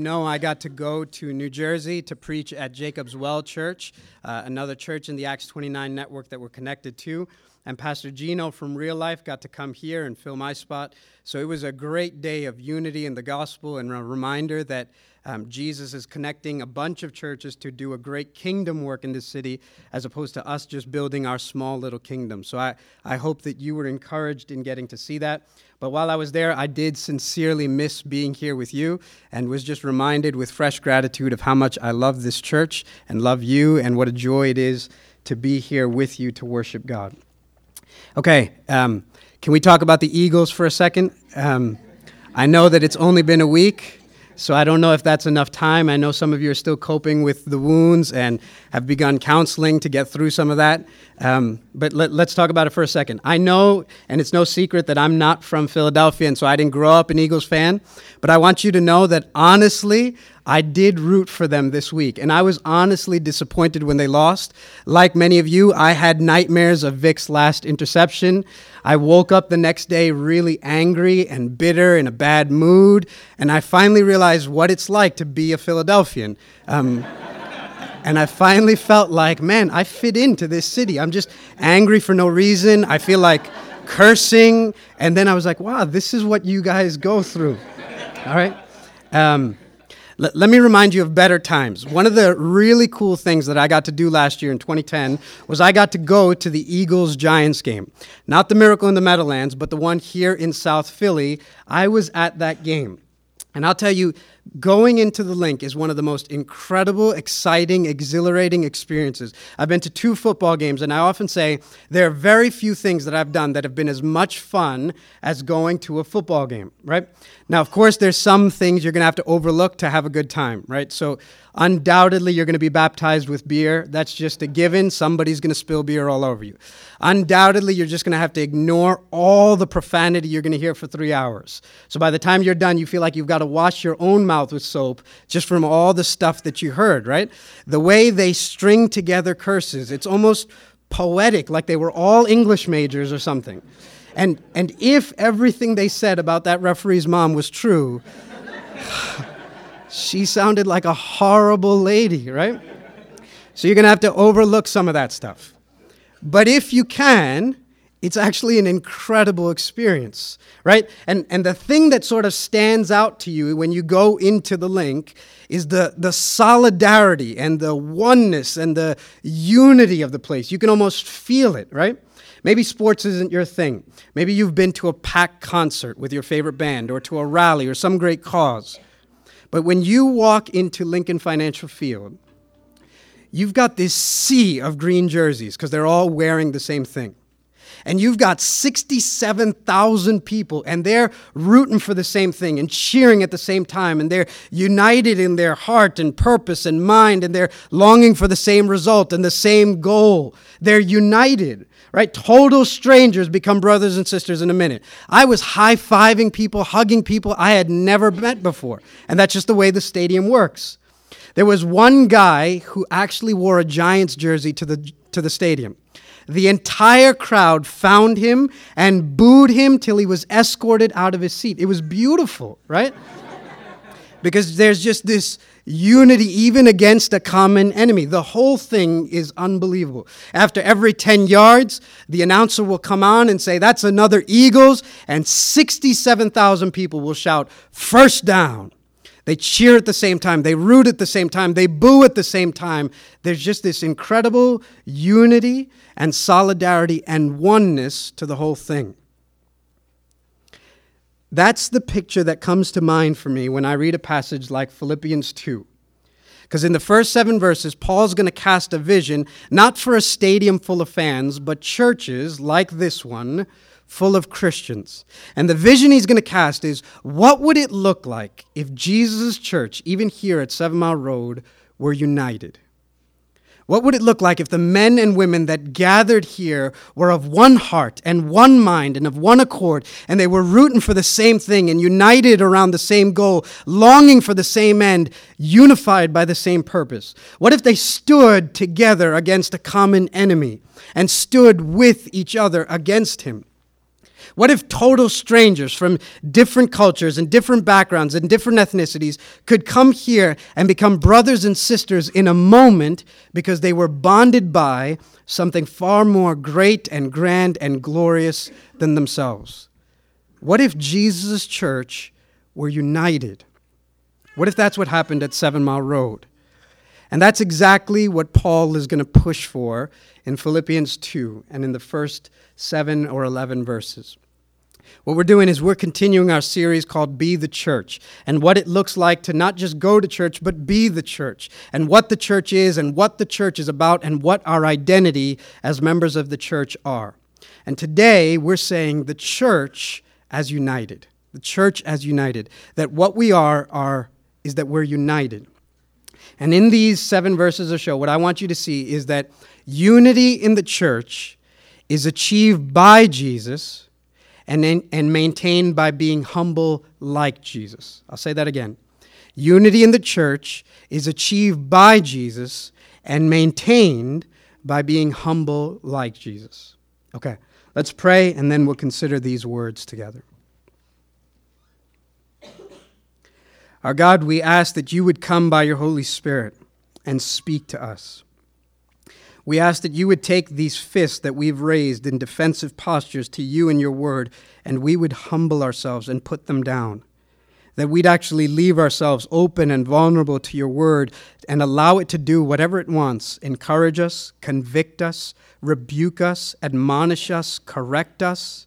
No, I got to go to New Jersey to preach at Jacob's Well Church, uh, another church in the Acts 29 network that we're connected to. And Pastor Gino from Real Life got to come here and fill my spot. So it was a great day of unity in the gospel and a reminder that um, Jesus is connecting a bunch of churches to do a great kingdom work in this city as opposed to us just building our small little kingdom. So I, I hope that you were encouraged in getting to see that. But while I was there, I did sincerely miss being here with you and was just reminded with fresh gratitude of how much I love this church and love you and what a joy it is to be here with you to worship God. Okay, um, can we talk about the Eagles for a second? Um, I know that it's only been a week, so I don't know if that's enough time. I know some of you are still coping with the wounds and have begun counseling to get through some of that. Um, but let, us talk about it for a second. I know, and it's no secret, that I'm not from Philadelphia, and so I didn't grow up an Eagles fan. But I want you to know that honestly, I did root for them this week, and I was honestly disappointed when they lost. Like many of you, I had nightmares of Vick's last interception. I woke up the next day really angry and bitter in a bad mood, and I finally realized what it's like to be a Philadelphian. Um, and I finally felt like, man, I fit into this city. I'm just angry for no reason. I feel like cursing. And then I was like, wow, this is what you guys go through. All right? Um, let, let me remind you of better times. One of the really cool things that I got to do last year in 2010 was I got to go to the Eagles Giants game. Not the Miracle in the Meadowlands, but the one here in South Philly. I was at that game. And I'll tell you, going into the Linc is one of the most incredible, exciting, exhilarating experiences. I've been to two football games, and I often say there are very few things that I've done that have been as much fun as going to a football game, right? Now, of course, there's some things you're going to have to overlook to have a good time, right? So, undoubtedly, you're going to be baptized with beer. That's just a given. Somebody's going to spill beer all over you. Undoubtedly, you're just going to have to ignore all the profanity you're going to hear for three hours. So, by the time you're done, you feel like you've got to wash your own mouth with soap just from all the stuff that you heard, right? The way they string together curses, it's almost poetic, like they were all English majors or something. And, and if everything they said about that referee's mom was true, she sounded like a horrible lady, right? So you're going to have to overlook some of that stuff. But if you can, it's actually an incredible experience, right? And, and the thing that sort of stands out to you when you go into the Linc is the, the solidarity and the oneness and the unity of the place. You can almost feel it, right? Maybe sports isn't your thing. Maybe you've been to a packed concert with your favorite band or to a rally or some great cause. But when you walk into Lincoln Financial Field, you've got this sea of green jerseys because they're all wearing the same thing and you've got 67,000 people, and they're rooting for the same thing and cheering at the same time, and they're united in their heart and purpose and mind, and they're longing for the same result and the same goal. They're united, right? Total strangers become brothers and sisters in a minute. I was high fiving people, hugging people I had never met before, and that's just the way the stadium works. There was one guy who actually wore a Giants jersey to the, to the stadium. The entire crowd found him and booed him till he was escorted out of his seat. It was beautiful, right? because there's just this unity even against a common enemy. The whole thing is unbelievable. After every 10 yards, the announcer will come on and say, That's another Eagles, and 67,000 people will shout, First down. They cheer at the same time, they root at the same time, they boo at the same time. There's just this incredible unity and solidarity and oneness to the whole thing. That's the picture that comes to mind for me when I read a passage like Philippians 2. Because in the first seven verses, Paul's going to cast a vision not for a stadium full of fans, but churches like this one full of Christians. And the vision he's going to cast is what would it look like if Jesus' church, even here at Seven Mile Road, were united? What would it look like if the men and women that gathered here were of one heart and one mind and of one accord, and they were rooting for the same thing and united around the same goal, longing for the same end, unified by the same purpose? What if they stood together against a common enemy and stood with each other against him? What if total strangers from different cultures and different backgrounds and different ethnicities could come here and become brothers and sisters in a moment because they were bonded by something far more great and grand and glorious than themselves? What if Jesus' church were united? What if that's what happened at Seven Mile Road? And that's exactly what Paul is going to push for in Philippians 2 and in the first seven or 11 verses. What we're doing is we're continuing our series called Be the Church and what it looks like to not just go to church, but be the church, and what the church is, and what the church is about, and what our identity as members of the church are. And today we're saying the church as united. The church as united. That what we are, are is that we're united. And in these seven verses of show, what I want you to see is that unity in the church is achieved by Jesus and, and maintained by being humble like Jesus. I'll say that again. Unity in the church is achieved by Jesus and maintained by being humble like Jesus. Okay, let's pray and then we'll consider these words together. Our God, we ask that you would come by your Holy Spirit and speak to us. We ask that you would take these fists that we've raised in defensive postures to you and your word, and we would humble ourselves and put them down. That we'd actually leave ourselves open and vulnerable to your word and allow it to do whatever it wants encourage us, convict us, rebuke us, admonish us, correct us.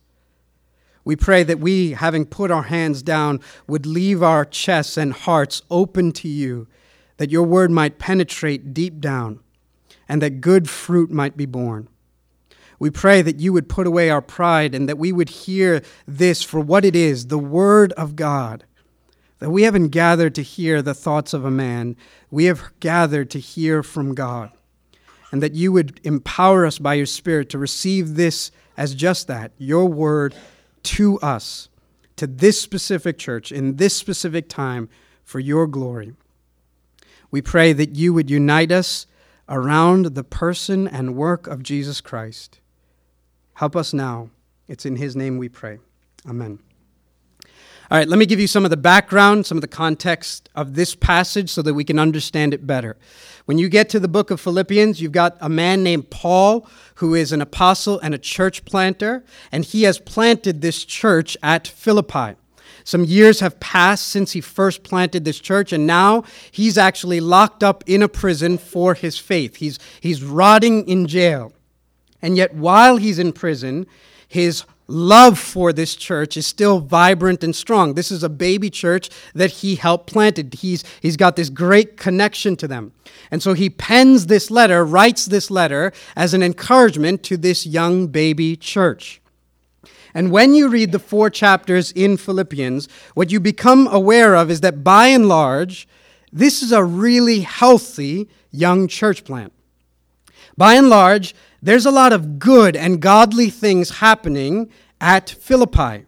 We pray that we, having put our hands down, would leave our chests and hearts open to you, that your word might penetrate deep down and that good fruit might be born. We pray that you would put away our pride and that we would hear this for what it is the Word of God. That we haven't gathered to hear the thoughts of a man, we have gathered to hear from God. And that you would empower us by your Spirit to receive this as just that, your Word to us, to this specific church, in this specific time, for your glory. We pray that you would unite us around the person and work of Jesus Christ. Help us now. It's in His name we pray. Amen. All right, let me give you some of the background, some of the context of this passage so that we can understand it better. When you get to the book of Philippians, you've got a man named Paul who is an apostle and a church planter, and he has planted this church at Philippi. Some years have passed since he first planted this church, and now he's actually locked up in a prison for his faith. He's, he's rotting in jail. And yet, while he's in prison, his love for this church is still vibrant and strong. This is a baby church that he helped planted. He's, he's got this great connection to them. And so he pens this letter, writes this letter as an encouragement to this young baby church. And when you read the four chapters in Philippians, what you become aware of is that by and large, this is a really healthy young church plant. By and large, there's a lot of good and godly things happening at Philippi.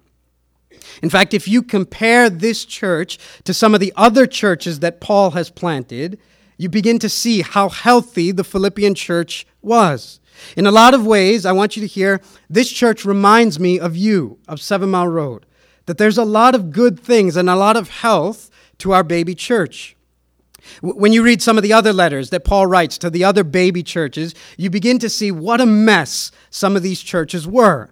In fact, if you compare this church to some of the other churches that Paul has planted, you begin to see how healthy the Philippian church was. In a lot of ways, I want you to hear this church reminds me of you, of Seven Mile Road, that there's a lot of good things and a lot of health to our baby church. When you read some of the other letters that Paul writes to the other baby churches, you begin to see what a mess some of these churches were.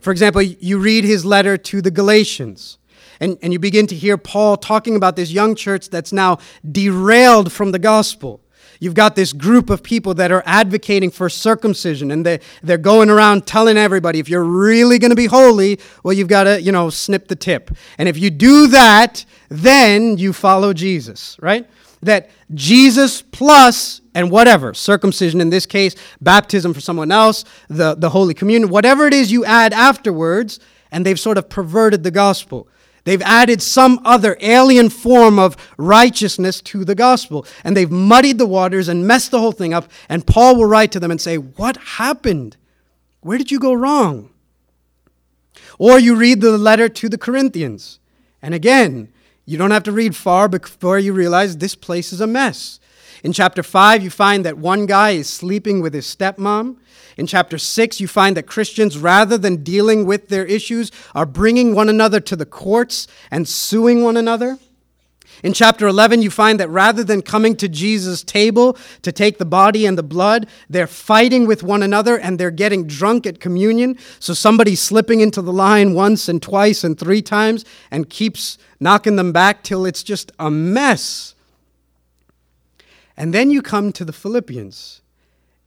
For example, you read his letter to the Galatians, and, and you begin to hear Paul talking about this young church that's now derailed from the gospel. You've got this group of people that are advocating for circumcision and they, they're going around telling everybody if you're really going to be holy, well, you've got to, you know, snip the tip. And if you do that, then you follow Jesus, right? That Jesus plus and whatever, circumcision in this case, baptism for someone else, the, the Holy Communion, whatever it is you add afterwards, and they've sort of perverted the gospel. They've added some other alien form of righteousness to the gospel, and they've muddied the waters and messed the whole thing up. And Paul will write to them and say, What happened? Where did you go wrong? Or you read the letter to the Corinthians, and again, you don't have to read far before you realize this place is a mess. In chapter 5, you find that one guy is sleeping with his stepmom. In chapter 6, you find that Christians, rather than dealing with their issues, are bringing one another to the courts and suing one another. In chapter 11, you find that rather than coming to Jesus' table to take the body and the blood, they're fighting with one another and they're getting drunk at communion. So somebody's slipping into the line once and twice and three times and keeps knocking them back till it's just a mess. And then you come to the Philippians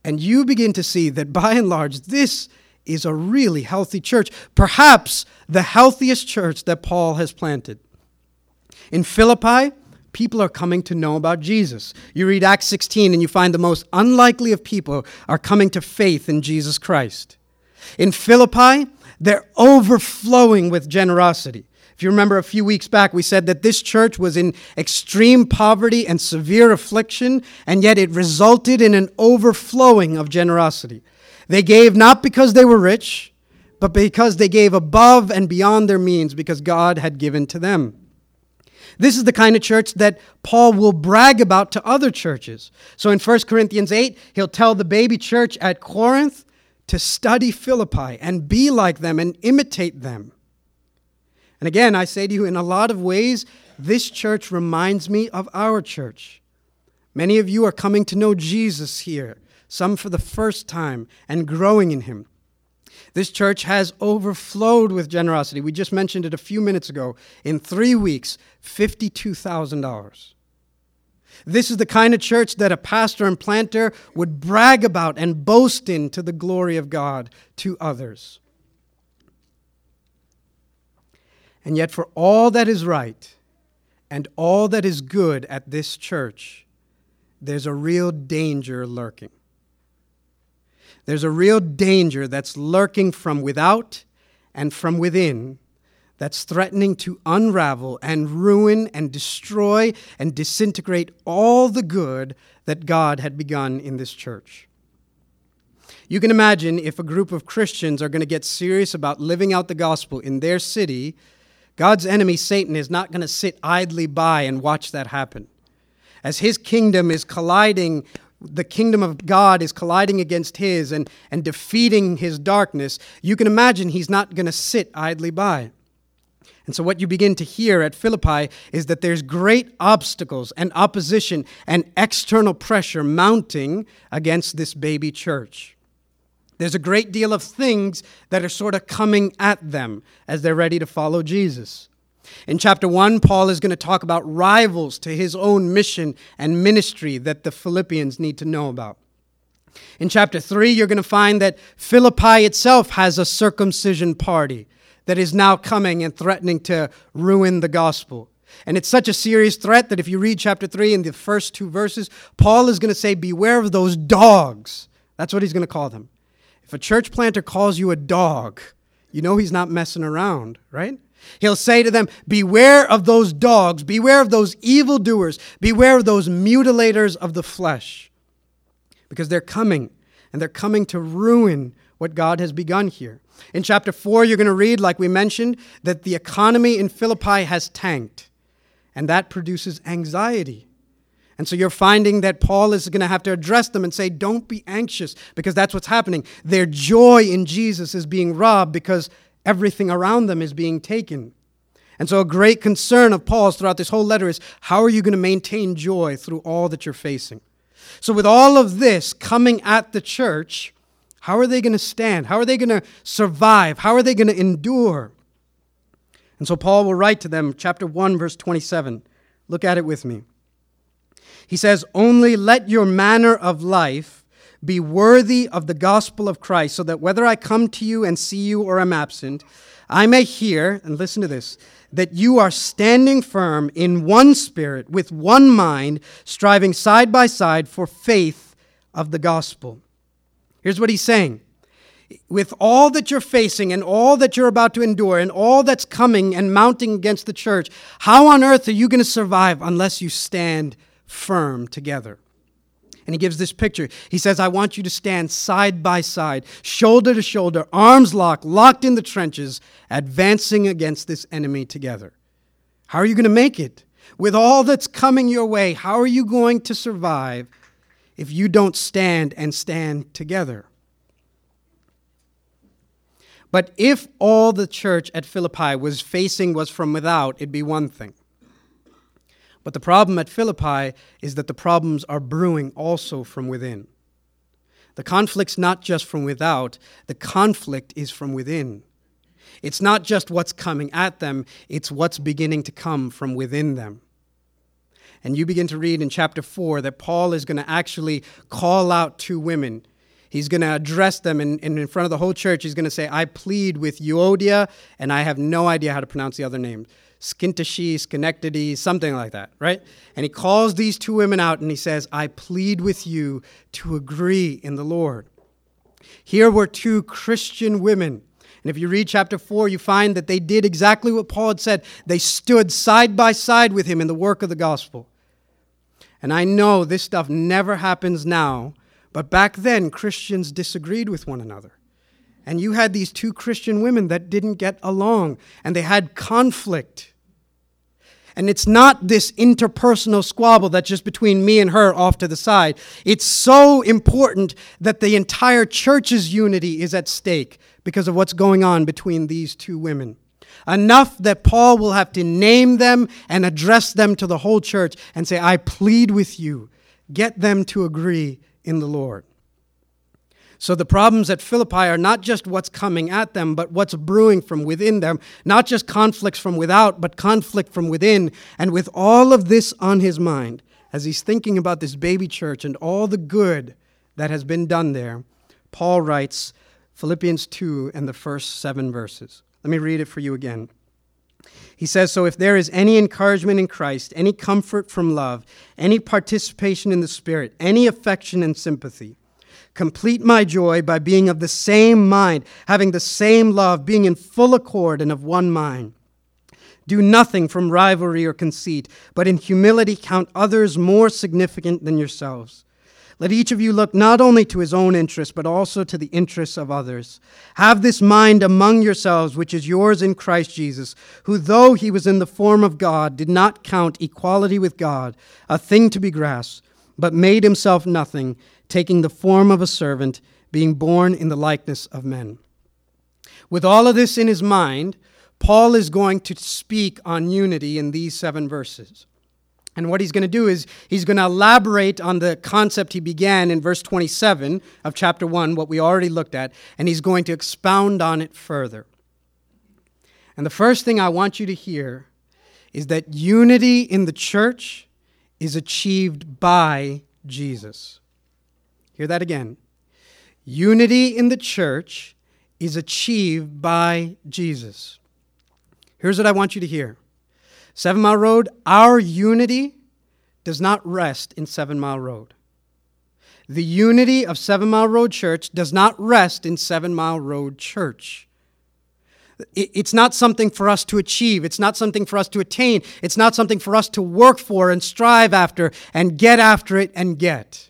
and you begin to see that by and large, this is a really healthy church, perhaps the healthiest church that Paul has planted. In Philippi, people are coming to know about Jesus. You read Acts 16 and you find the most unlikely of people are coming to faith in Jesus Christ. In Philippi, they're overflowing with generosity. If you remember a few weeks back, we said that this church was in extreme poverty and severe affliction, and yet it resulted in an overflowing of generosity. They gave not because they were rich, but because they gave above and beyond their means because God had given to them. This is the kind of church that Paul will brag about to other churches. So in 1 Corinthians 8, he'll tell the baby church at Corinth to study Philippi and be like them and imitate them. And again, I say to you, in a lot of ways, this church reminds me of our church. Many of you are coming to know Jesus here, some for the first time, and growing in him. This church has overflowed with generosity. We just mentioned it a few minutes ago. In three weeks, $52,000. This is the kind of church that a pastor and planter would brag about and boast in to the glory of God to others. And yet, for all that is right and all that is good at this church, there's a real danger lurking. There's a real danger that's lurking from without and from within that's threatening to unravel and ruin and destroy and disintegrate all the good that God had begun in this church. You can imagine if a group of Christians are going to get serious about living out the gospel in their city, God's enemy, Satan, is not going to sit idly by and watch that happen. As his kingdom is colliding the kingdom of God is colliding against his and, and defeating his darkness, you can imagine he's not going to sit idly by. And so, what you begin to hear at Philippi is that there's great obstacles and opposition and external pressure mounting against this baby church. There's a great deal of things that are sort of coming at them as they're ready to follow Jesus. In chapter 1, Paul is going to talk about rivals to his own mission and ministry that the Philippians need to know about. In chapter 3, you're going to find that Philippi itself has a circumcision party that is now coming and threatening to ruin the gospel. And it's such a serious threat that if you read chapter 3 in the first two verses, Paul is going to say, Beware of those dogs. That's what he's going to call them. If a church planter calls you a dog, you know he's not messing around, right? He'll say to them, Beware of those dogs, beware of those evildoers, beware of those mutilators of the flesh. Because they're coming, and they're coming to ruin what God has begun here. In chapter 4, you're going to read, like we mentioned, that the economy in Philippi has tanked, and that produces anxiety. And so you're finding that Paul is going to have to address them and say, Don't be anxious, because that's what's happening. Their joy in Jesus is being robbed because everything around them is being taken. And so, a great concern of Paul's throughout this whole letter is how are you going to maintain joy through all that you're facing? So, with all of this coming at the church, how are they going to stand? How are they going to survive? How are they going to endure? And so, Paul will write to them, chapter 1, verse 27. Look at it with me. He says, Only let your manner of life be worthy of the gospel of Christ, so that whether I come to you and see you or am absent, I may hear, and listen to this, that you are standing firm in one spirit, with one mind, striving side by side for faith of the gospel. Here's what he's saying. With all that you're facing and all that you're about to endure and all that's coming and mounting against the church, how on earth are you going to survive unless you stand firm together? And he gives this picture. He says, I want you to stand side by side, shoulder to shoulder, arms locked, locked in the trenches, advancing against this enemy together. How are you going to make it? With all that's coming your way, how are you going to survive if you don't stand and stand together? But if all the church at Philippi was facing was from without, it'd be one thing. But the problem at Philippi is that the problems are brewing also from within. The conflict's not just from without, the conflict is from within. It's not just what's coming at them, it's what's beginning to come from within them. And you begin to read in chapter 4 that Paul is going to actually call out two women. He's going to address them, and, in front of the whole church, he's going to say, I plead with Euodia, and I have no idea how to pronounce the other name. Skintashi, Schenectady, something like that, right? And he calls these two women out and he says, I plead with you to agree in the Lord. Here were two Christian women. And if you read chapter 4, you find that they did exactly what Paul had said. They stood side by side with him in the work of the gospel. And I know this stuff never happens now, but back then Christians disagreed with one another. And you had these two Christian women that didn't get along, and they had conflict. And it's not this interpersonal squabble that's just between me and her off to the side. It's so important that the entire church's unity is at stake because of what's going on between these two women. Enough that Paul will have to name them and address them to the whole church and say, I plead with you, get them to agree in the Lord. So the problems at Philippi are not just what's coming at them, but what's brewing from within them. Not just conflicts from without, but conflict from within. And with all of this on his mind, as he's thinking about this baby church and all the good that has been done there, Paul writes Philippians 2 and the first seven verses. Let me read it for you again. He says, So if there is any encouragement in Christ, any comfort from love, any participation in the Spirit, any affection and sympathy, Complete my joy by being of the same mind, having the same love, being in full accord and of one mind. Do nothing from rivalry or conceit, but in humility count others more significant than yourselves. Let each of you look not only to his own interests, but also to the interests of others. Have this mind among yourselves, which is yours in Christ Jesus, who, though he was in the form of God, did not count equality with God a thing to be grasped, but made himself nothing taking the form of a servant, being born in the likeness of men. With all of this in his mind, Paul is going to speak on unity in these seven verses. And what he's going to do is he's going to elaborate on the concept he began in verse 27 of chapter 1, what we already looked at, and he's going to expound on it further. And the first thing I want you to hear is that unity in the church is achieved by Jesus. Hear that again. Unity in the church is achieved by Jesus. Here's what I want you to hear Seven Mile Road, our unity does not rest in Seven Mile Road. The unity of Seven Mile Road Church does not rest in Seven Mile Road Church. It's not something for us to achieve. It's not something for us to attain. It's not something for us to work for and strive after and get after it and get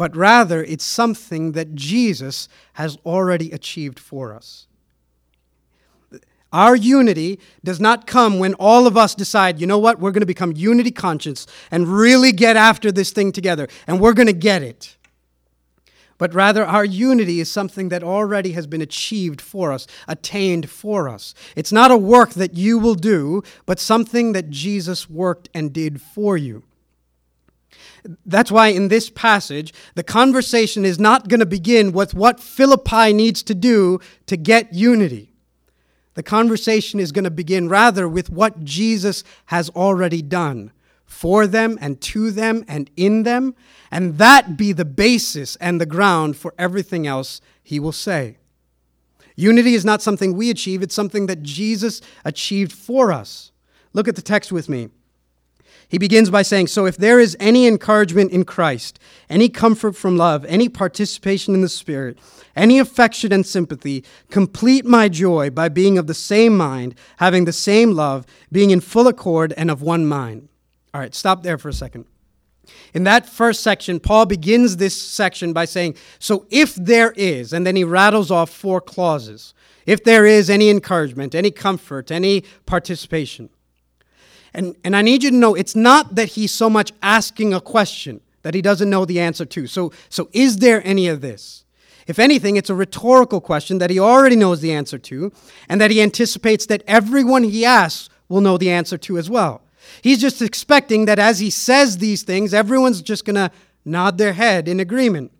but rather it's something that Jesus has already achieved for us. Our unity does not come when all of us decide, you know what, we're going to become unity conscious and really get after this thing together, and we're going to get it. But rather, our unity is something that already has been achieved for us, attained for us. It's not a work that you will do, but something that Jesus worked and did for you. That's why in this passage, the conversation is not going to begin with what Philippi needs to do to get unity. The conversation is going to begin rather with what Jesus has already done for them and to them and in them, and that be the basis and the ground for everything else he will say. Unity is not something we achieve, it's something that Jesus achieved for us. Look at the text with me. He begins by saying, So if there is any encouragement in Christ, any comfort from love, any participation in the Spirit, any affection and sympathy, complete my joy by being of the same mind, having the same love, being in full accord and of one mind. All right, stop there for a second. In that first section, Paul begins this section by saying, So if there is, and then he rattles off four clauses. If there is any encouragement, any comfort, any participation. And, and I need you to know it's not that he's so much asking a question that he doesn't know the answer to. So, so is there any of this? If anything, it's a rhetorical question that he already knows the answer to, and that he anticipates that everyone he asks will know the answer to as well. He's just expecting that as he says these things, everyone's just going to nod their head in agreement.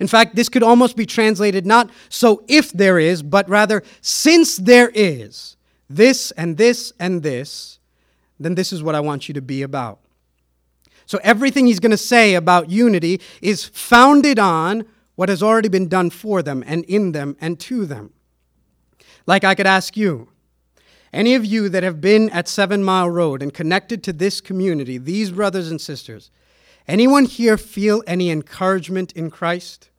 In fact, this could almost be translated not so if there is, but rather since there is this and this and this, then this is what I want you to be about. So everything he's going to say about unity is founded on what has already been done for them and in them and to them. Like I could ask you, any of you that have been at Seven Mile Road and connected to this community, these brothers and sisters, anyone here feel any encouragement in Christ?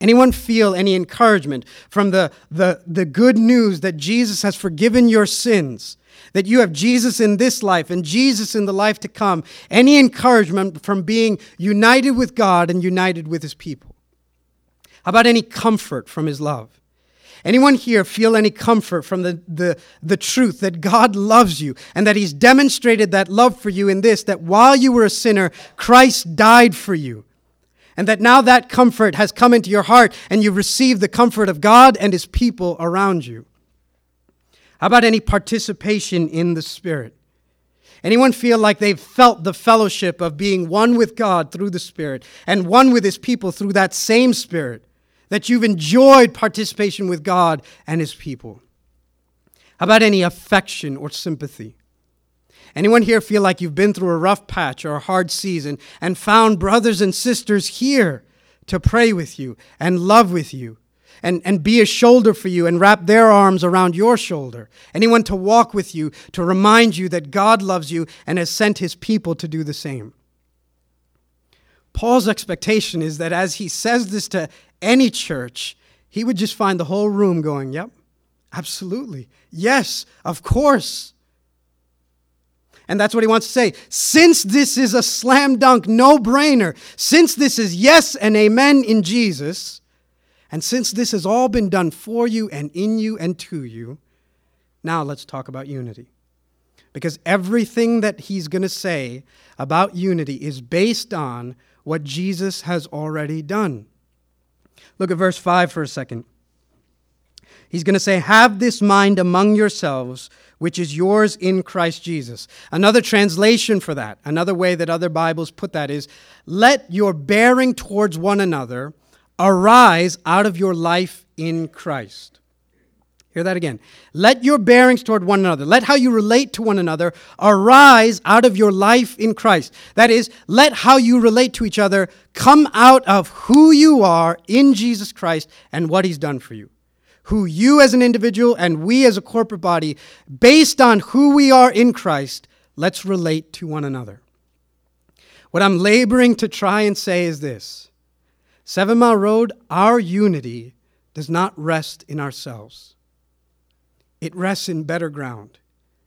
Anyone feel any encouragement from the, the, the good news that Jesus has forgiven your sins, that you have Jesus in this life and Jesus in the life to come? Any encouragement from being united with God and united with his people? How about any comfort from his love? Anyone here feel any comfort from the, the, the truth that God loves you and that He's demonstrated that love for you in this, that while you were a sinner, Christ died for you? And that now that comfort has come into your heart and you've received the comfort of God and His people around you. How about any participation in the Spirit? Anyone feel like they've felt the fellowship of being one with God through the Spirit and one with His people through that same Spirit? That you've enjoyed participation with God and His people? How about any affection or sympathy? Anyone here feel like you've been through a rough patch or a hard season and found brothers and sisters here to pray with you and love with you and, and be a shoulder for you and wrap their arms around your shoulder? Anyone to walk with you to remind you that God loves you and has sent his people to do the same? Paul's expectation is that as he says this to any church, he would just find the whole room going, Yep, absolutely. Yes, of course. And that's what he wants to say. Since this is a slam dunk, no brainer, since this is yes and amen in Jesus, and since this has all been done for you and in you and to you, now let's talk about unity. Because everything that he's going to say about unity is based on what Jesus has already done. Look at verse 5 for a second. He's going to say, Have this mind among yourselves which is yours in Christ Jesus. Another translation for that, another way that other Bibles put that is, let your bearing towards one another arise out of your life in Christ. Hear that again. Let your bearings toward one another, let how you relate to one another arise out of your life in Christ. That is, let how you relate to each other come out of who you are in Jesus Christ and what he's done for you who you as an individual and we as a corporate body, based on who we are in Christ, let's relate to one another. What I'm laboring to try and say is this Seven Mile Road, our unity does not rest in ourselves, it rests in better ground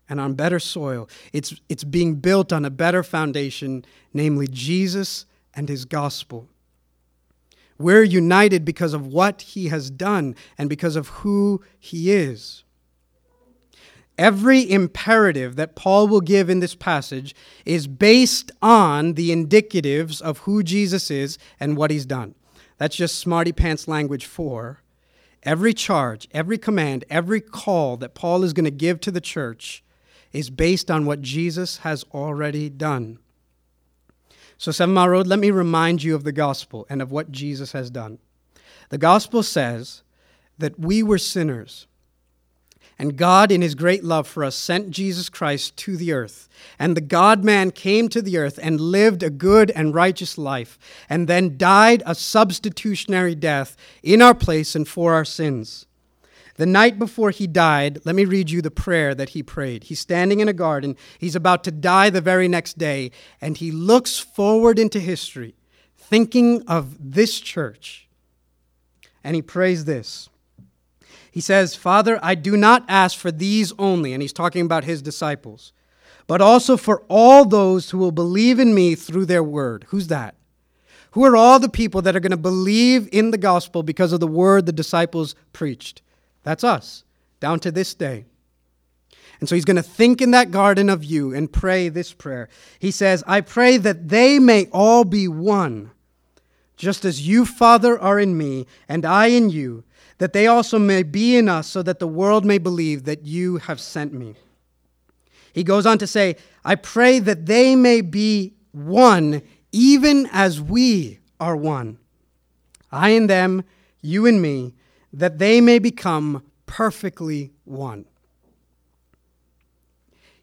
and on better soil. It's, it's being built on a better foundation, namely Jesus and his gospel. We're united because of what he has done and because of who he is. Every imperative that Paul will give in this passage is based on the indicatives of who Jesus is and what he's done. That's just smarty pants language for every charge, every command, every call that Paul is going to give to the church is based on what Jesus has already done. So, Seven Mile Road, let me remind you of the gospel and of what Jesus has done. The gospel says that we were sinners, and God, in his great love for us, sent Jesus Christ to the earth. And the God man came to the earth and lived a good and righteous life, and then died a substitutionary death in our place and for our sins. The night before he died, let me read you the prayer that he prayed. He's standing in a garden. He's about to die the very next day, and he looks forward into history, thinking of this church. And he prays this. He says, Father, I do not ask for these only, and he's talking about his disciples, but also for all those who will believe in me through their word. Who's that? Who are all the people that are going to believe in the gospel because of the word the disciples preached? That's us, down to this day. And so he's going to think in that garden of you and pray this prayer. He says, I pray that they may all be one, just as you, Father, are in me, and I in you, that they also may be in us, so that the world may believe that you have sent me. He goes on to say, I pray that they may be one, even as we are one. I and them, you and me, that they may become perfectly one.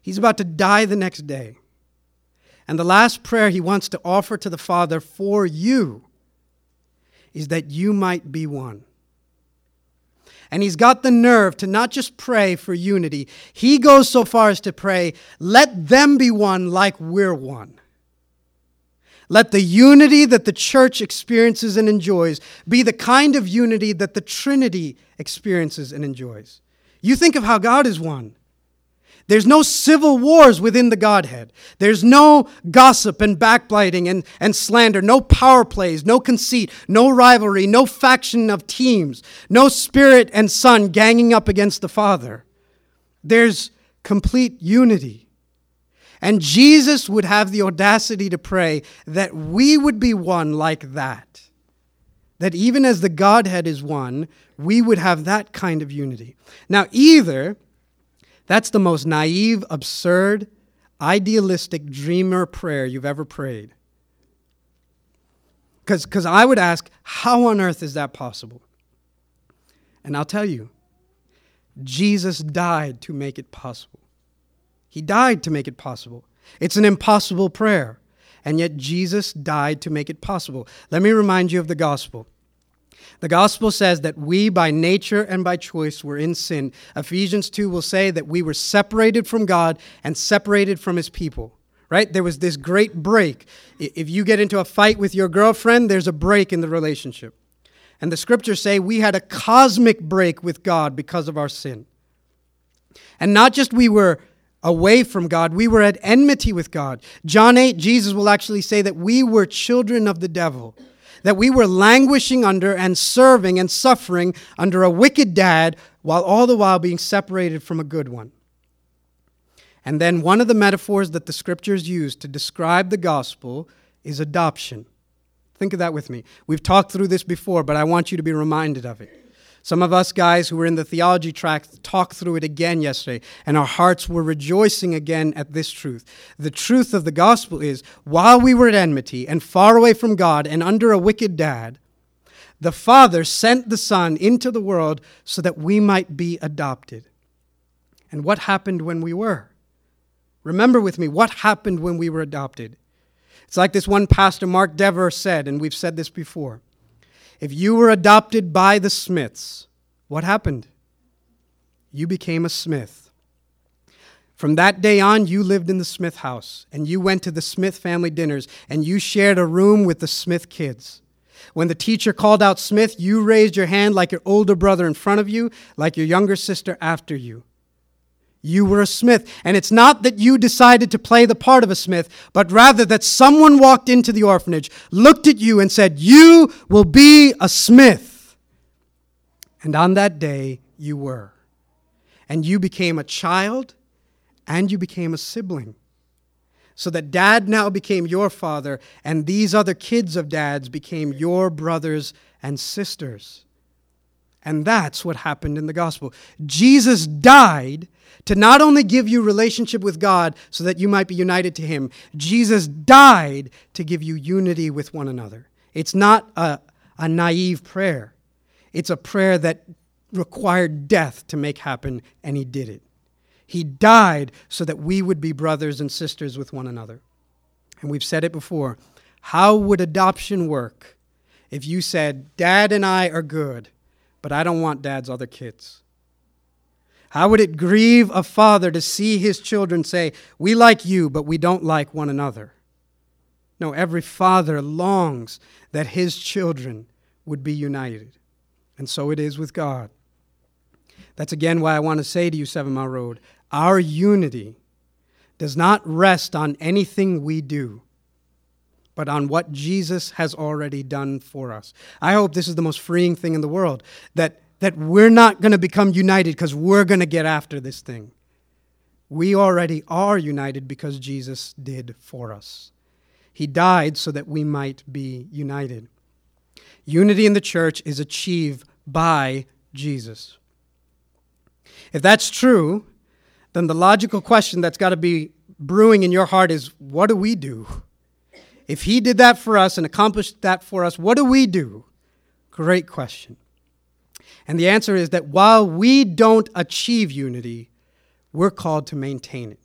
He's about to die the next day. And the last prayer he wants to offer to the Father for you is that you might be one. And he's got the nerve to not just pray for unity, he goes so far as to pray, let them be one like we're one. Let the unity that the church experiences and enjoys be the kind of unity that the Trinity experiences and enjoys. You think of how God is one. There's no civil wars within the Godhead. There's no gossip and backbiting and, and slander, no power plays, no conceit, no rivalry, no faction of teams, no spirit and son ganging up against the Father. There's complete unity. And Jesus would have the audacity to pray that we would be one like that. That even as the Godhead is one, we would have that kind of unity. Now, either that's the most naive, absurd, idealistic dreamer prayer you've ever prayed. Because I would ask, how on earth is that possible? And I'll tell you, Jesus died to make it possible. He died to make it possible. It's an impossible prayer, and yet Jesus died to make it possible. Let me remind you of the gospel. The gospel says that we, by nature and by choice, were in sin. Ephesians 2 will say that we were separated from God and separated from his people. Right? There was this great break. If you get into a fight with your girlfriend, there's a break in the relationship. And the scriptures say we had a cosmic break with God because of our sin. And not just we were away from God, we were at enmity with God. John 8, Jesus will actually say that we were children of the devil that we were languishing under and serving and suffering under a wicked dad while all the while being separated from a good one. And then one of the metaphors that the scriptures use to describe the gospel is adoption. Think of that with me. We've talked through this before, but I want you to be reminded of it. Some of us guys who were in the theology track talked through it again yesterday, and our hearts were rejoicing again at this truth. The truth of the gospel is while we were at enmity and far away from God and under a wicked dad, the Father sent the Son into the world so that we might be adopted. And what happened when we were? Remember with me, what happened when we were adopted? It's like this one pastor, Mark Dever, said, and we've said this before. If you were adopted by the Smiths, what happened? You became a Smith. From that day on, you lived in the Smith house and you went to the Smith family dinners and you shared a room with the Smith kids. When the teacher called out Smith, you raised your hand like your older brother in front of you, like your younger sister after you. You were a smith. And it's not that you decided to play the part of a smith, but rather that someone walked into the orphanage, looked at you, and said, You will be a smith. And on that day, you were. And you became a child and you became a sibling. So that dad now became your father, and these other kids of dads became your brothers and sisters. And that's what happened in the gospel. Jesus died to not only give you relationship with God so that you might be united to him. Jesus died to give you unity with one another. It's not a, a naive prayer. It's a prayer that required death to make happen and he did it. He died so that we would be brothers and sisters with one another. And we've said it before. How would adoption work if you said, Dad and I are good? But I don't want dad's other kids. How would it grieve a father to see his children say, We like you, but we don't like one another? No, every father longs that his children would be united. And so it is with God. That's again why I want to say to you, Seven Mile Road, our unity does not rest on anything we do but on what Jesus has already done for us. I hope this is the most freeing thing in the world that, that we're not going to become united because we're going to get after this thing. We already are united because Jesus did for us. He died so that we might be united. Unity in the church is achieved by Jesus. If that's true, then the logical question that's got to be brewing in your heart is what do we do? If he did that for us and accomplished that for us, what do we do? Great question. And the answer is that while we don't achieve unity, we're called to maintain it.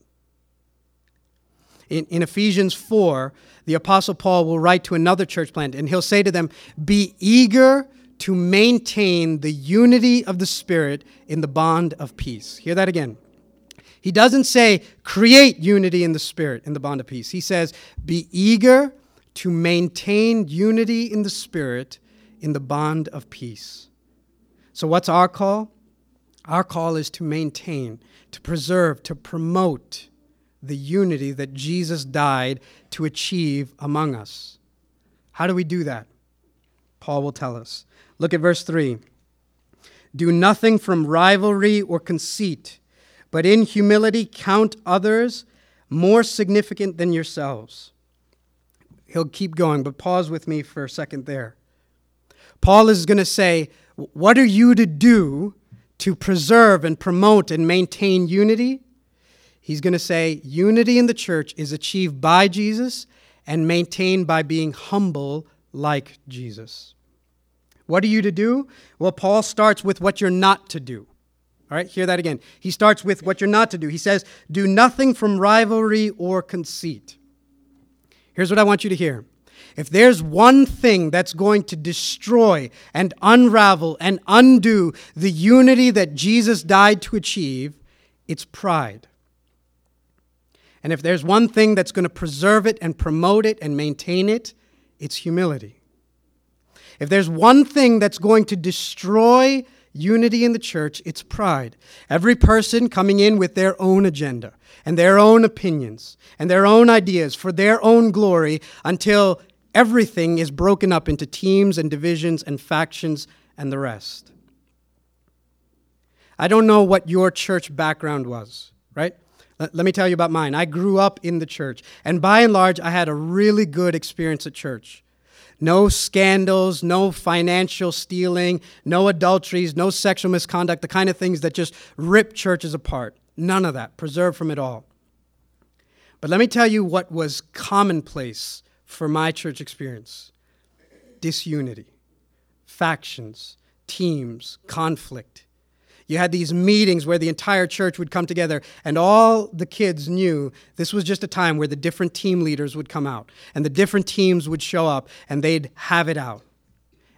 In, in Ephesians 4, the Apostle Paul will write to another church plant and he'll say to them, Be eager to maintain the unity of the Spirit in the bond of peace. Hear that again. He doesn't say create unity in the Spirit in the bond of peace. He says be eager to maintain unity in the Spirit in the bond of peace. So, what's our call? Our call is to maintain, to preserve, to promote the unity that Jesus died to achieve among us. How do we do that? Paul will tell us. Look at verse 3. Do nothing from rivalry or conceit, but in humility count others more significant than yourselves. He'll keep going, but pause with me for a second there. Paul is going to say, What are you to do to preserve and promote and maintain unity? He's going to say, Unity in the church is achieved by Jesus and maintained by being humble like Jesus. What are you to do? Well, Paul starts with what you're not to do. All right, hear that again. He starts with what you're not to do. He says, Do nothing from rivalry or conceit. Here's what I want you to hear. If there's one thing that's going to destroy and unravel and undo the unity that Jesus died to achieve, it's pride. And if there's one thing that's going to preserve it and promote it and maintain it, it's humility. If there's one thing that's going to destroy unity in the church, it's pride. Every person coming in with their own agenda and their own opinions and their own ideas for their own glory until everything is broken up into teams and divisions and factions and the rest. I don't know what your church background was, right? Let, me tell you about mine. I grew up in the church, and by and large, I had a really good experience at church. No scandals, no financial stealing, no adulteries, no sexual misconduct, the kind of things that just rip churches apart. None of that, preserved from it all. But let me tell you what was commonplace for my church experience disunity, factions, teams, conflict. You had these meetings where the entire church would come together, and all the kids knew this was just a time where the different team leaders would come out, and the different teams would show up, and they'd have it out.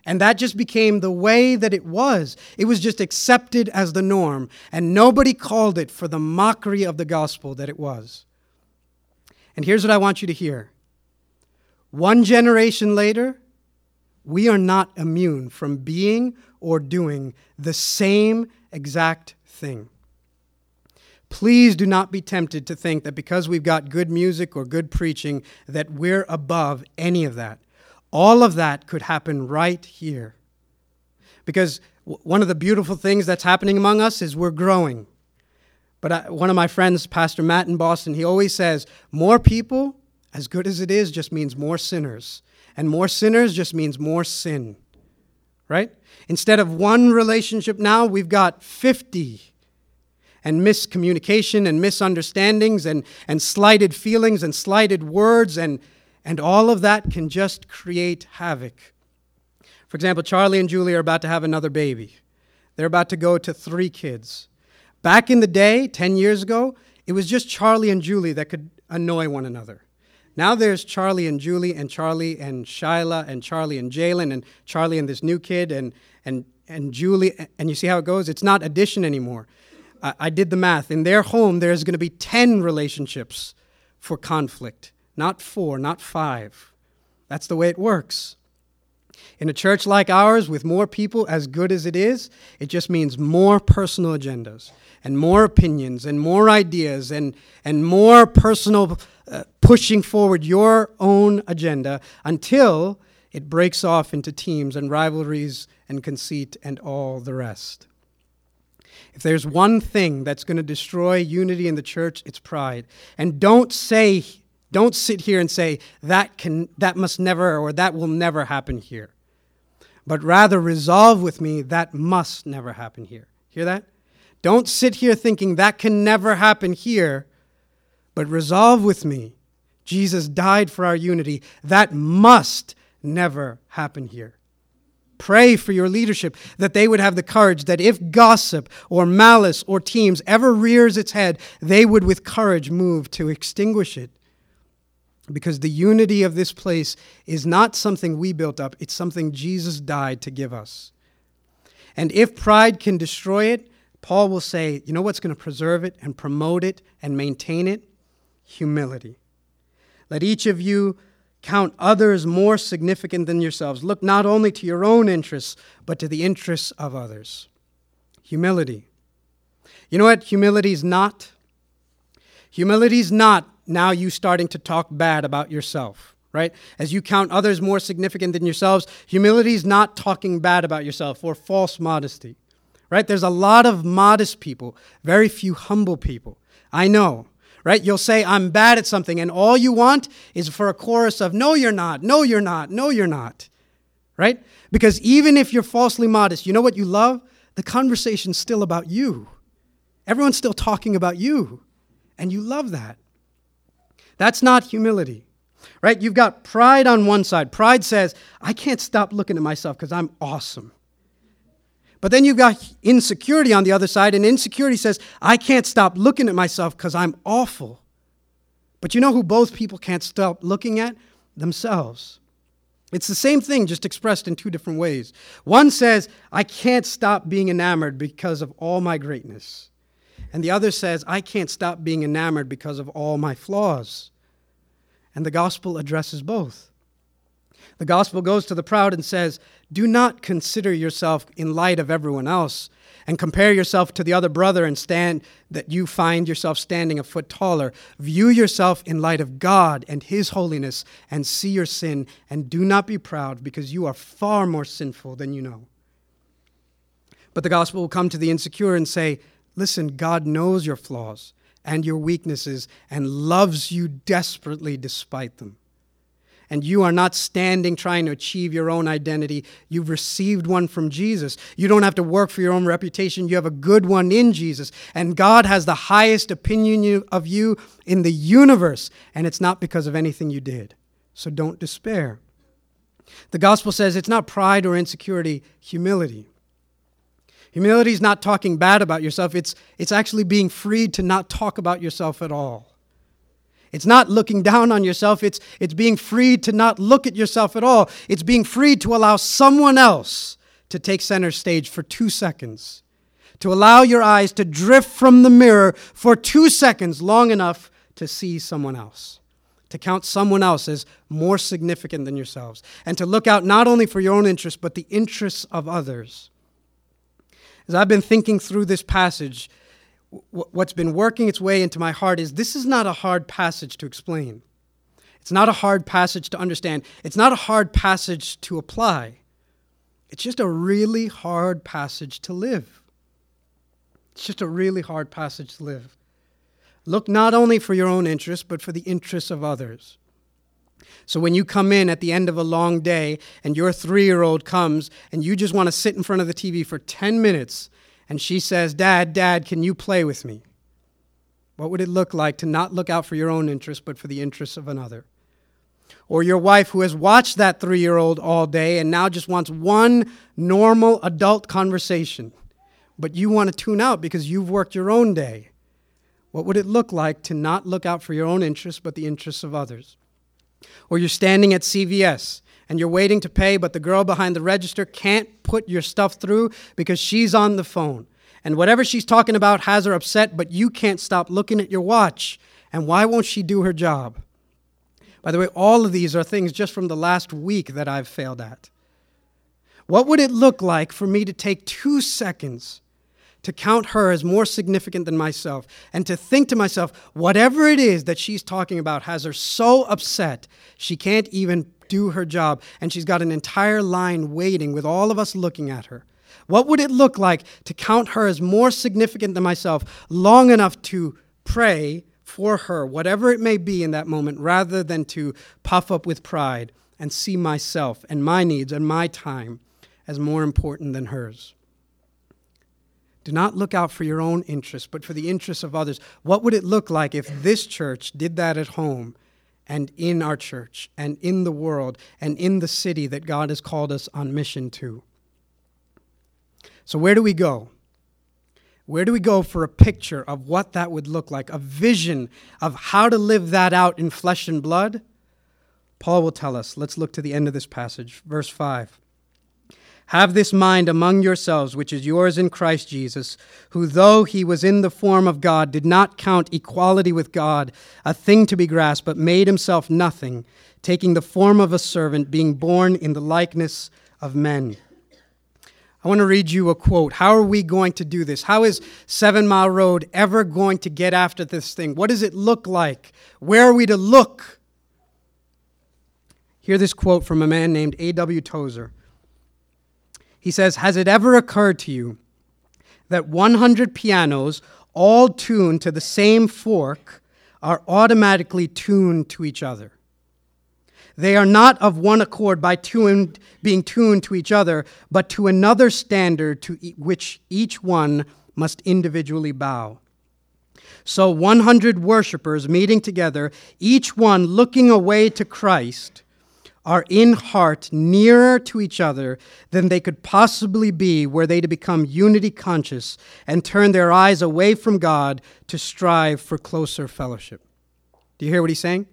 And that just became the way that it was. It was just accepted as the norm, and nobody called it for the mockery of the gospel that it was. And here's what I want you to hear one generation later, we are not immune from being or doing the same exact thing. Please do not be tempted to think that because we've got good music or good preaching that we're above any of that. All of that could happen right here. Because one of the beautiful things that's happening among us is we're growing. But I, one of my friends, Pastor Matt in Boston, he always says, more people, as good as it is, just means more sinners. And more sinners just means more sin right? Instead of one relationship now, we've got 50. And miscommunication and misunderstandings and, and slighted feelings and slighted words, and, and all of that can just create havoc. For example, Charlie and Julie are about to have another baby. They're about to go to three kids. Back in the day, 10 years ago, it was just Charlie and Julie that could annoy one another. Now there's Charlie and Julie and Charlie and Shyla and Charlie and Jalen and Charlie and this new kid and, and, and Julie. And you see how it goes? It's not addition anymore. I, I did the math. In their home, there's going to be 10 relationships for conflict, not four, not five. That's the way it works. In a church like ours, with more people, as good as it is, it just means more personal agendas and more opinions and more ideas and, and more personal pushing forward your own agenda until it breaks off into teams and rivalries and conceit and all the rest. If there's one thing that's going to destroy unity in the church, it's pride. And don't say, don't sit here and say that can that must never or that will never happen here. But rather resolve with me that must never happen here. Hear that? Don't sit here thinking that can never happen here, but resolve with me. Jesus died for our unity. That must never happen here. Pray for your leadership that they would have the courage that if gossip or malice or teams ever rears its head, they would with courage move to extinguish it. Because the unity of this place is not something we built up, it's something Jesus died to give us. And if pride can destroy it, Paul will say, you know what's going to preserve it and promote it and maintain it? Humility. Let each of you Count others more significant than yourselves. Look not only to your own interests, but to the interests of others. Humility. You know what humility is not? Humility is not now you starting to talk bad about yourself, right? As you count others more significant than yourselves, humility is not talking bad about yourself or false modesty, right? There's a lot of modest people, very few humble people. I know right? You'll say, I'm bad at something, and all you want is for a chorus of, No, you're not, no, you're not, no, you're not, right? Because even if you're falsely modest, you know what you love? The conversation's still about you. Everyone's still talking about you, and you love that. That's not humility, right? You've got pride on one side. Pride says, I can't stop looking at myself because I'm awesome. But then you've got insecurity on the other side, and insecurity says, I can't stop looking at myself because I'm awful. But you know who both people can't stop looking at? Themselves. It's the same thing, just expressed in two different ways. One says, I can't stop being enamored because of all my greatness. And the other says, I can't stop being enamored because of all my flaws. And the gospel addresses both. The gospel goes to the proud and says, Do not consider yourself in light of everyone else and compare yourself to the other brother and stand that you find yourself standing a foot taller. View yourself in light of God and His holiness and see your sin and do not be proud because you are far more sinful than you know. But the gospel will come to the insecure and say, Listen, God knows your flaws and your weaknesses and loves you desperately despite them and you are not standing trying to achieve your own identity. You've received one from Jesus. You don't have to work for your own reputation. You have a good one in Jesus. And God has the highest opinion of you in the universe, and it's not because of anything you did. So don't despair. The gospel says it's not pride or insecurity, humility. Humility is not talking bad about yourself, it's, it's actually being freed to not talk about yourself at all. It's not looking down on yourself, it's, it's being free to not look at yourself at all. It's being free to allow someone else to take center stage for two seconds, to allow your eyes to drift from the mirror for two seconds, long enough to see someone else, to count someone else as more significant than yourselves, and to look out not only for your own interests, but the interests of others. As I've been thinking through this passage, what's been working its way into my heart is this is not a hard passage to explain. It's not a hard passage to understand. It's not a hard passage to apply. It's just a really hard passage to live. It's just a really hard passage to live. Look not only for your own interests, but for the interests of others. So when you come in at the end of a long day and your three year old comes and you just want to sit in front of the TV for 10 minutes and she says, Dad, Dad, can you play with me? What would it look like to not look out for your own interests, but for the interests of another? Or your wife who has watched that three year old all day and now just wants one normal adult conversation, but you want to tune out because you've worked your own day. What would it look like to not look out for your own interests, but the interests of others? Or you're standing at CVS and you're waiting to pay, but the girl behind the register can't put your stuff through because she's on the phone. And whatever she's talking about has her upset, but you can't stop looking at your watch. And why won't she do her job? By the way, all of these are things just from the last week that I've failed at. What would it look like for me to take two seconds to count her as more significant than myself and to think to myself, whatever it is that she's talking about has her so upset she can't even do her job, and she's got an entire line waiting with all of us looking at her. What would it look like to count her as more significant than myself long enough to pray for her, whatever it may be in that moment, rather than to puff up with pride and see myself and my needs and my time as more important than hers? Do not look out for your own interests, but for the interests of others. What would it look like if this church did that at home and in our church and in the world and in the city that God has called us on mission to? So, where do we go? Where do we go for a picture of what that would look like, a vision of how to live that out in flesh and blood? Paul will tell us. Let's look to the end of this passage, verse 5. Have this mind among yourselves, which is yours in Christ Jesus, who, though he was in the form of God, did not count equality with God a thing to be grasped, but made himself nothing, taking the form of a servant, being born in the likeness of men. I want to read you a quote. How are we going to do this? How is Seven Mile Road ever going to get after this thing? What does it look like? Where are we to look? Hear this quote from a man named A.W. Tozer. He says, Has it ever occurred to you that 100 pianos, all tuned to the same fork, are automatically tuned to each other? They are not of one accord by tuned, being tuned to each other, but to another standard to e- which each one must individually bow. So, 100 worshippers meeting together, each one looking away to Christ, are in heart nearer to each other than they could possibly be were they to become unity conscious and turn their eyes away from God to strive for closer fellowship. Do you hear what he's saying?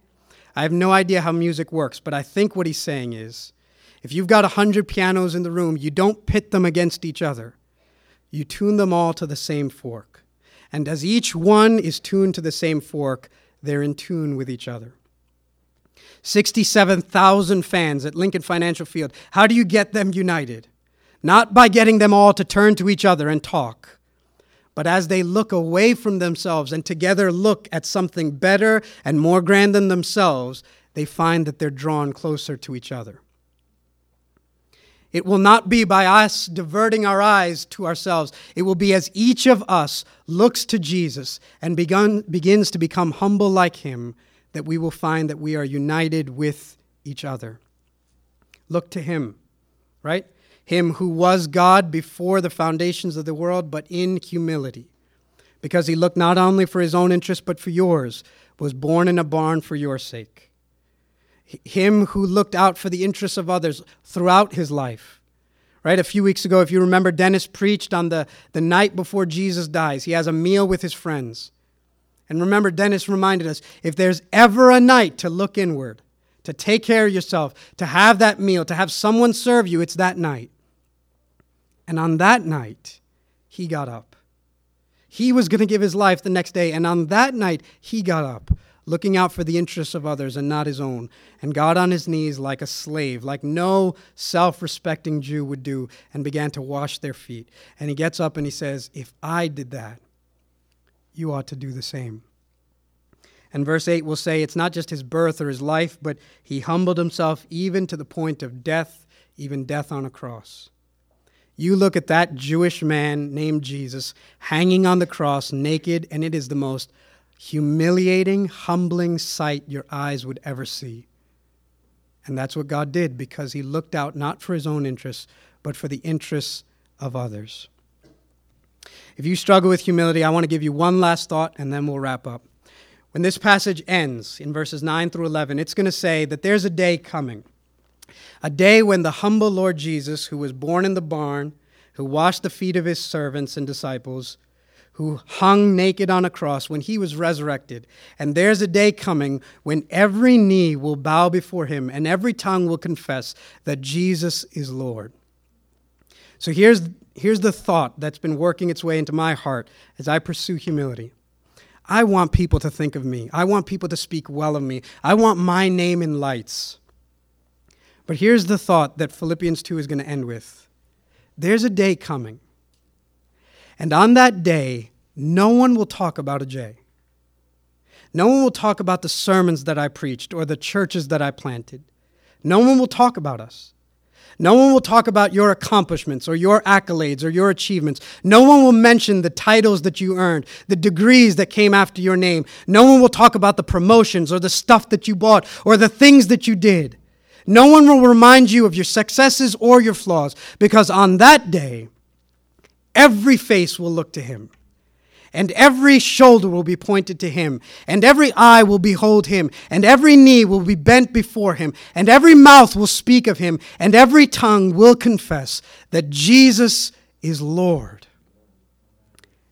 I have no idea how music works, but I think what he's saying is if you've got 100 pianos in the room, you don't pit them against each other. You tune them all to the same fork. And as each one is tuned to the same fork, they're in tune with each other. 67,000 fans at Lincoln Financial Field. How do you get them united? Not by getting them all to turn to each other and talk, but as they look away from themselves and together look at something better and more grand than themselves, they find that they're drawn closer to each other. It will not be by us diverting our eyes to ourselves. It will be as each of us looks to Jesus and begun, begins to become humble like him that we will find that we are united with each other. Look to Him, right? Him who was God before the foundations of the world, but in humility. Because He looked not only for His own interest, but for yours, was born in a barn for your sake. Him who looked out for the interests of others throughout His life. Right? A few weeks ago, if you remember, Dennis preached on the, the night before Jesus dies. He has a meal with his friends. And remember, Dennis reminded us if there's ever a night to look inward, to take care of yourself, to have that meal, to have someone serve you, it's that night. And on that night, he got up. He was going to give his life the next day. And on that night, he got up, looking out for the interests of others and not his own, and got on his knees like a slave, like no self respecting Jew would do, and began to wash their feet. And he gets up and he says, If I did that, you ought to do the same. And verse 8 will say it's not just his birth or his life, but he humbled himself even to the point of death, even death on a cross. You look at that Jewish man named Jesus hanging on the cross naked, and it is the most humiliating, humbling sight your eyes would ever see. And that's what God did because he looked out not for his own interests, but for the interests of others. If you struggle with humility, I want to give you one last thought and then we'll wrap up. When this passage ends in verses 9 through 11, it's going to say that there's a day coming. A day when the humble Lord Jesus, who was born in the barn, who washed the feet of his servants and disciples, who hung naked on a cross, when he was resurrected. And there's a day coming when every knee will bow before him and every tongue will confess that Jesus is Lord. So here's, here's the thought that's been working its way into my heart as I pursue humility. I want people to think of me. I want people to speak well of me. I want my name in lights. But here's the thought that Philippians 2 is going to end with there's a day coming. And on that day, no one will talk about a J. No one will talk about the sermons that I preached or the churches that I planted. No one will talk about us. No one will talk about your accomplishments or your accolades or your achievements. No one will mention the titles that you earned, the degrees that came after your name. No one will talk about the promotions or the stuff that you bought or the things that you did. No one will remind you of your successes or your flaws because on that day, every face will look to him and every shoulder will be pointed to him, and every eye will behold him, and every knee will be bent before him, and every mouth will speak of him, and every tongue will confess that Jesus is Lord.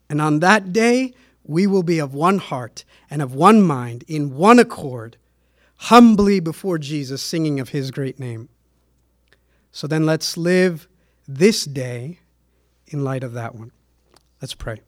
And on that day, we will be of one heart and of one mind, in one accord, humbly before Jesus, singing of his great name. So then let's live this day in light of that one. Let's pray.